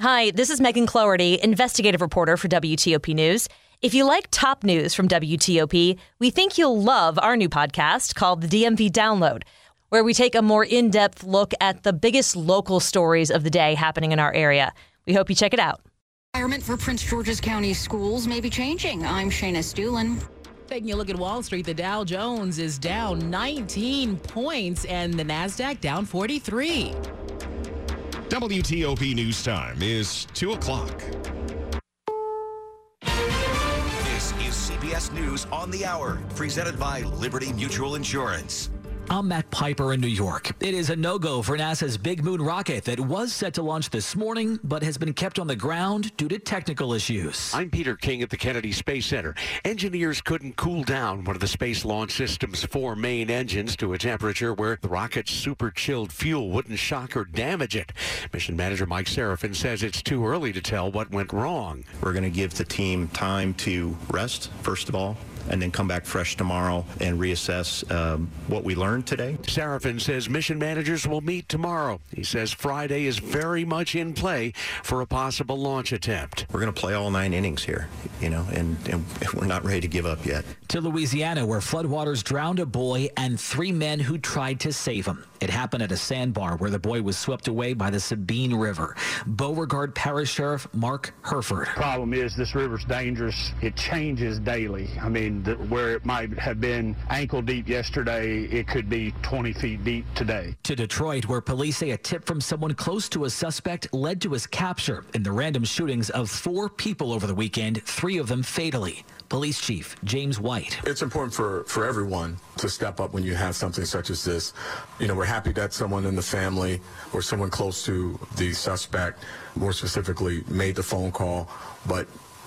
Hi, this is Megan Cloherty, investigative reporter for WTOP News. If you like top news from WTOP, we think you'll love our new podcast called The DMV Download, where we take a more in depth look at the biggest local stories of the day happening in our area. We hope you check it out. Environment for Prince George's County schools may be changing. I'm Shayna Stulin. Taking a look at Wall Street, the Dow Jones is down 19 points and the NASDAQ down 43. WTOP News Time is 2 o'clock. This is CBS News on the Hour, presented by Liberty Mutual Insurance. I'm Matt Piper in New York. It is a no go for NASA's Big Moon rocket that was set to launch this morning, but has been kept on the ground due to technical issues. I'm Peter King at the Kennedy Space Center. Engineers couldn't cool down one of the Space Launch System's four main engines to a temperature where the rocket's super chilled fuel wouldn't shock or damage it. Mission manager Mike Sarafin says it's too early to tell what went wrong. We're going to give the team time to rest, first of all, and then come back fresh tomorrow and reassess um, what we learned today. Sarafin says mission managers will meet tomorrow. He says Friday is very much in play for a possible launch attempt. We're going to play all nine innings here, you know, and, and we're not ready to give up yet. To Louisiana, where floodwaters drowned a boy and three men who tried to save him. It happened at a sandbar where the boy was swept away by the Sabine River. Beauregard Parish Sheriff Mark Herford. Problem is, this river's dangerous. It changes daily. I mean, the, where it might have been ankle deep yesterday, it could be 20 feet deep today. To Detroit, where police say a tip from someone close to a suspect led to his capture in the random shootings of four people over the weekend, three of them fatally. Police Chief James White. It's important for, for everyone to step up when you have something such as this. You know, we're happy that someone in the family or someone close to the suspect, more specifically, made the phone call, but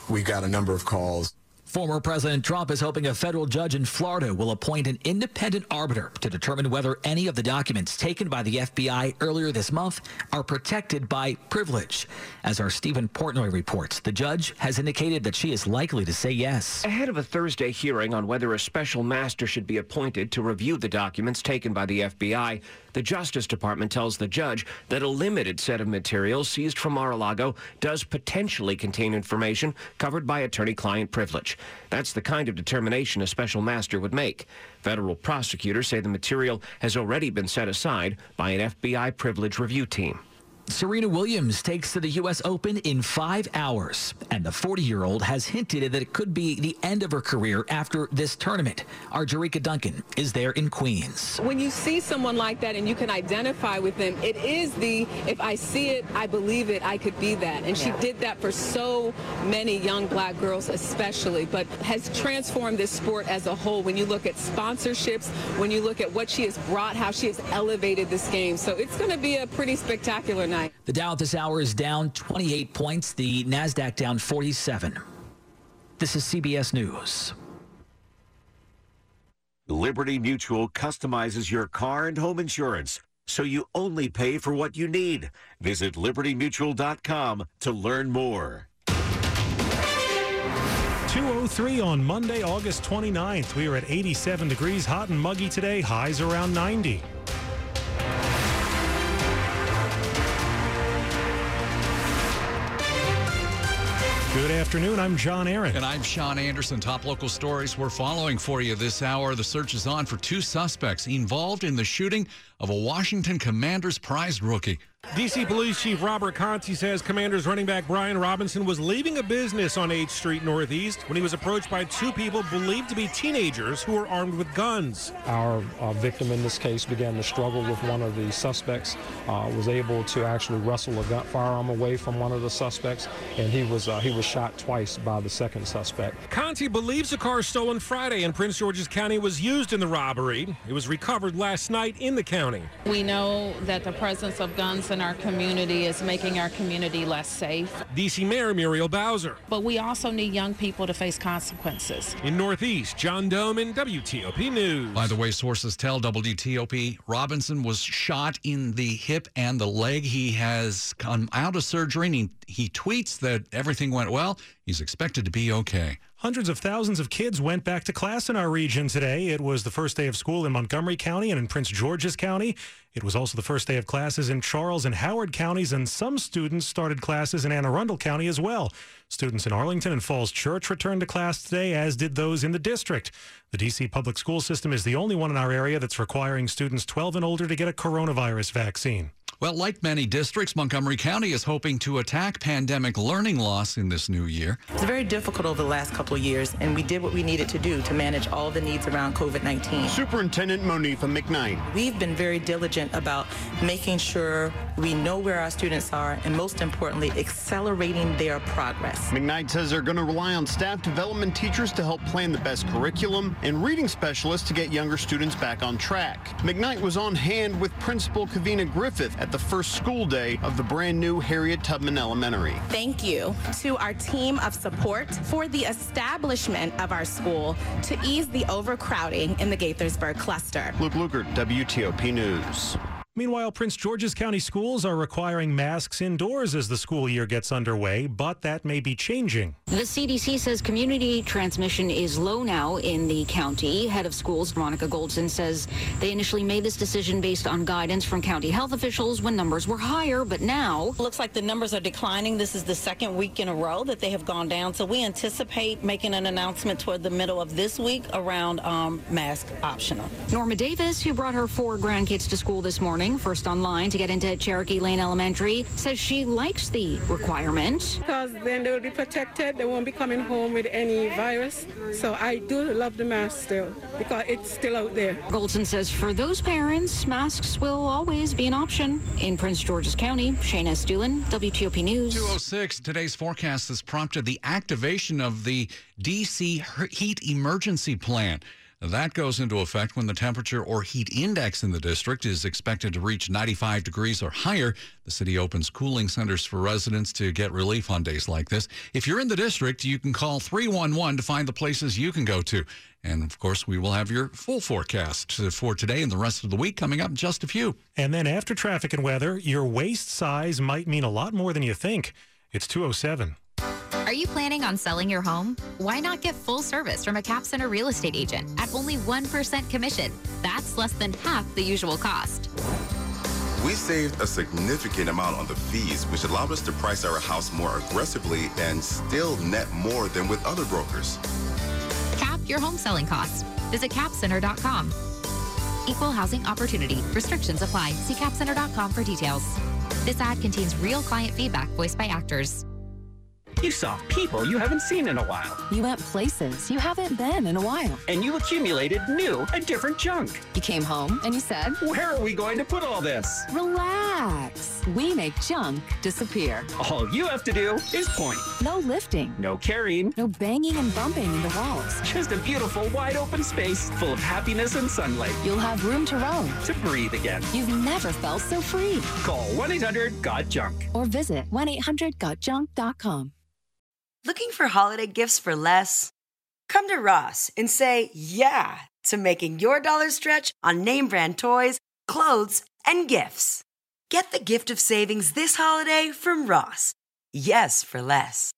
we got a number of calls. Former President Trump is hoping a federal judge in Florida will appoint an independent arbiter to determine whether any of the documents taken by the FBI earlier this month are protected by privilege. As our Stephen Portnoy reports, the judge has indicated that she is likely to say yes. Ahead of a Thursday hearing on whether a special master should be appointed to review the documents taken by the FBI, the Justice Department tells the judge that a limited set of materials seized from Mar-a-Lago does potentially contain information covered by attorney-client privilege. That's the kind of determination a special master would make. Federal prosecutors say the material has already been set aside by an FBI privilege review team. Serena Williams takes to the U.S. Open in five hours, and the 40 year old has hinted that it could be the end of her career after this tournament. Our Jericka Duncan is there in Queens. When you see someone like that and you can identify with them, it is the if I see it, I believe it, I could be that. And she did that for so many young black girls, especially, but has transformed this sport as a whole. When you look at sponsorships, when you look at what she has brought, how she has elevated this game. So it's going to be a pretty spectacular night. The Dow at this hour is down 28 points, the NASDAQ down 47. This is CBS News. Liberty Mutual customizes your car and home insurance so you only pay for what you need. Visit libertymutual.com to learn more. 203 on Monday, August 29th. We are at 87 degrees, hot and muggy today, highs around 90. Good afternoon. I'm John Aaron. And I'm Sean Anderson. Top local stories we're following for you this hour. The search is on for two suspects involved in the shooting of a Washington Commanders prized rookie. DC Police Chief Robert Contee says Commanders running back Brian Robinson was leaving a business on 8th Street Northeast when he was approached by two people believed to be teenagers who were armed with guns. Our uh, victim in this case began to struggle with one of the suspects, uh, was able to actually wrestle a gun firearm away from one of the suspects, and he was uh, he was shot twice by the second suspect. Contee believes a car stolen Friday in Prince George's County was used in the robbery. It was recovered last night in the county. We know that the presence of guns in our community is making our community less safe. DC Mayor Muriel Bowser. But we also need young people to face consequences. In Northeast, John Domen WTOP News. By the way, sources tell WTOP Robinson was shot in the hip and the leg. He has come out of surgery and he, he tweets that everything went well. He's expected to be okay. Hundreds of thousands of kids went back to class in our region today. It was the first day of school in Montgomery County and in Prince George's County. It was also the first day of classes in Charles and Howard counties, and some students started classes in Anne Arundel County as well. Students in Arlington and Falls Church returned to class today, as did those in the district. The D.C. public school system is the only one in our area that's requiring students 12 and older to get a coronavirus vaccine. Well, like many districts, Montgomery County is hoping to attack pandemic learning loss in this new year. It's very difficult over the last couple of years, and we did what we needed to do to manage all the needs around COVID 19. Superintendent Monifa McKnight. We've been very diligent about making sure we know where our students are, and most importantly, accelerating their progress. McKnight says they're going to rely on staff development teachers to help plan the best curriculum and reading specialists to get younger students back on track. McKnight was on hand with Principal Kavina Griffith at the first school day of the brand new Harriet Tubman Elementary. Thank you to our team of support for the establishment of our school to ease the overcrowding in the Gaithersburg cluster. Luke Lukert, WTOP News. Meanwhile, Prince George's County schools are requiring masks indoors as the school year gets underway, but that may be changing. The CDC says community transmission is low now in the county. Head of schools, Veronica Goldson, says they initially made this decision based on guidance from county health officials when numbers were higher, but now. Looks like the numbers are declining. This is the second week in a row that they have gone down. So we anticipate making an announcement toward the middle of this week around um, mask optional. Norma Davis, who brought her four grandkids to school this morning, first online to get into Cherokee Lane Elementary, says she likes the requirement. Because then they will be protected. They won't be coming home with any virus. So I do love the mask still because it's still out there. Goldson says for those parents, masks will always be an option. In Prince George's County, Shayna Stulin, WTOP News. 206, today's forecast has prompted the activation of the DC Heat Emergency Plan. That goes into effect when the temperature or heat index in the district is expected to reach 95 degrees or higher. The city opens cooling centers for residents to get relief on days like this. If you're in the district, you can call 311 to find the places you can go to. And of course, we will have your full forecast for today and the rest of the week coming up just a few. And then after traffic and weather, your waist size might mean a lot more than you think. It's 207. Are you planning on selling your home? Why not get full service from a Cap Center real estate agent at only 1% commission? That's less than half the usual cost. We saved a significant amount on the fees, which allowed us to price our house more aggressively and still net more than with other brokers. Cap your home selling costs. Visit capcenter.com. Equal housing opportunity. Restrictions apply. See capcenter.com for details. This ad contains real client feedback voiced by actors. You saw people you haven't seen in a while. You went places you haven't been in a while. And you accumulated new and different junk. You came home and you said, Where are we going to put all this? Relax. We make junk disappear. All you have to do is point. No lifting. No carrying. No banging and bumping into walls. Just a beautiful, wide open space full of happiness and sunlight. You'll have room to roam. To breathe again. You've never felt so free. Call 1 800 GOT JUNK. Or visit 1 800 gotjunk.com. Looking for holiday gifts for less? Come to Ross and say yeah to making your dollar stretch on name brand toys, clothes, and gifts. Get the gift of savings this holiday from Ross. Yes, for less.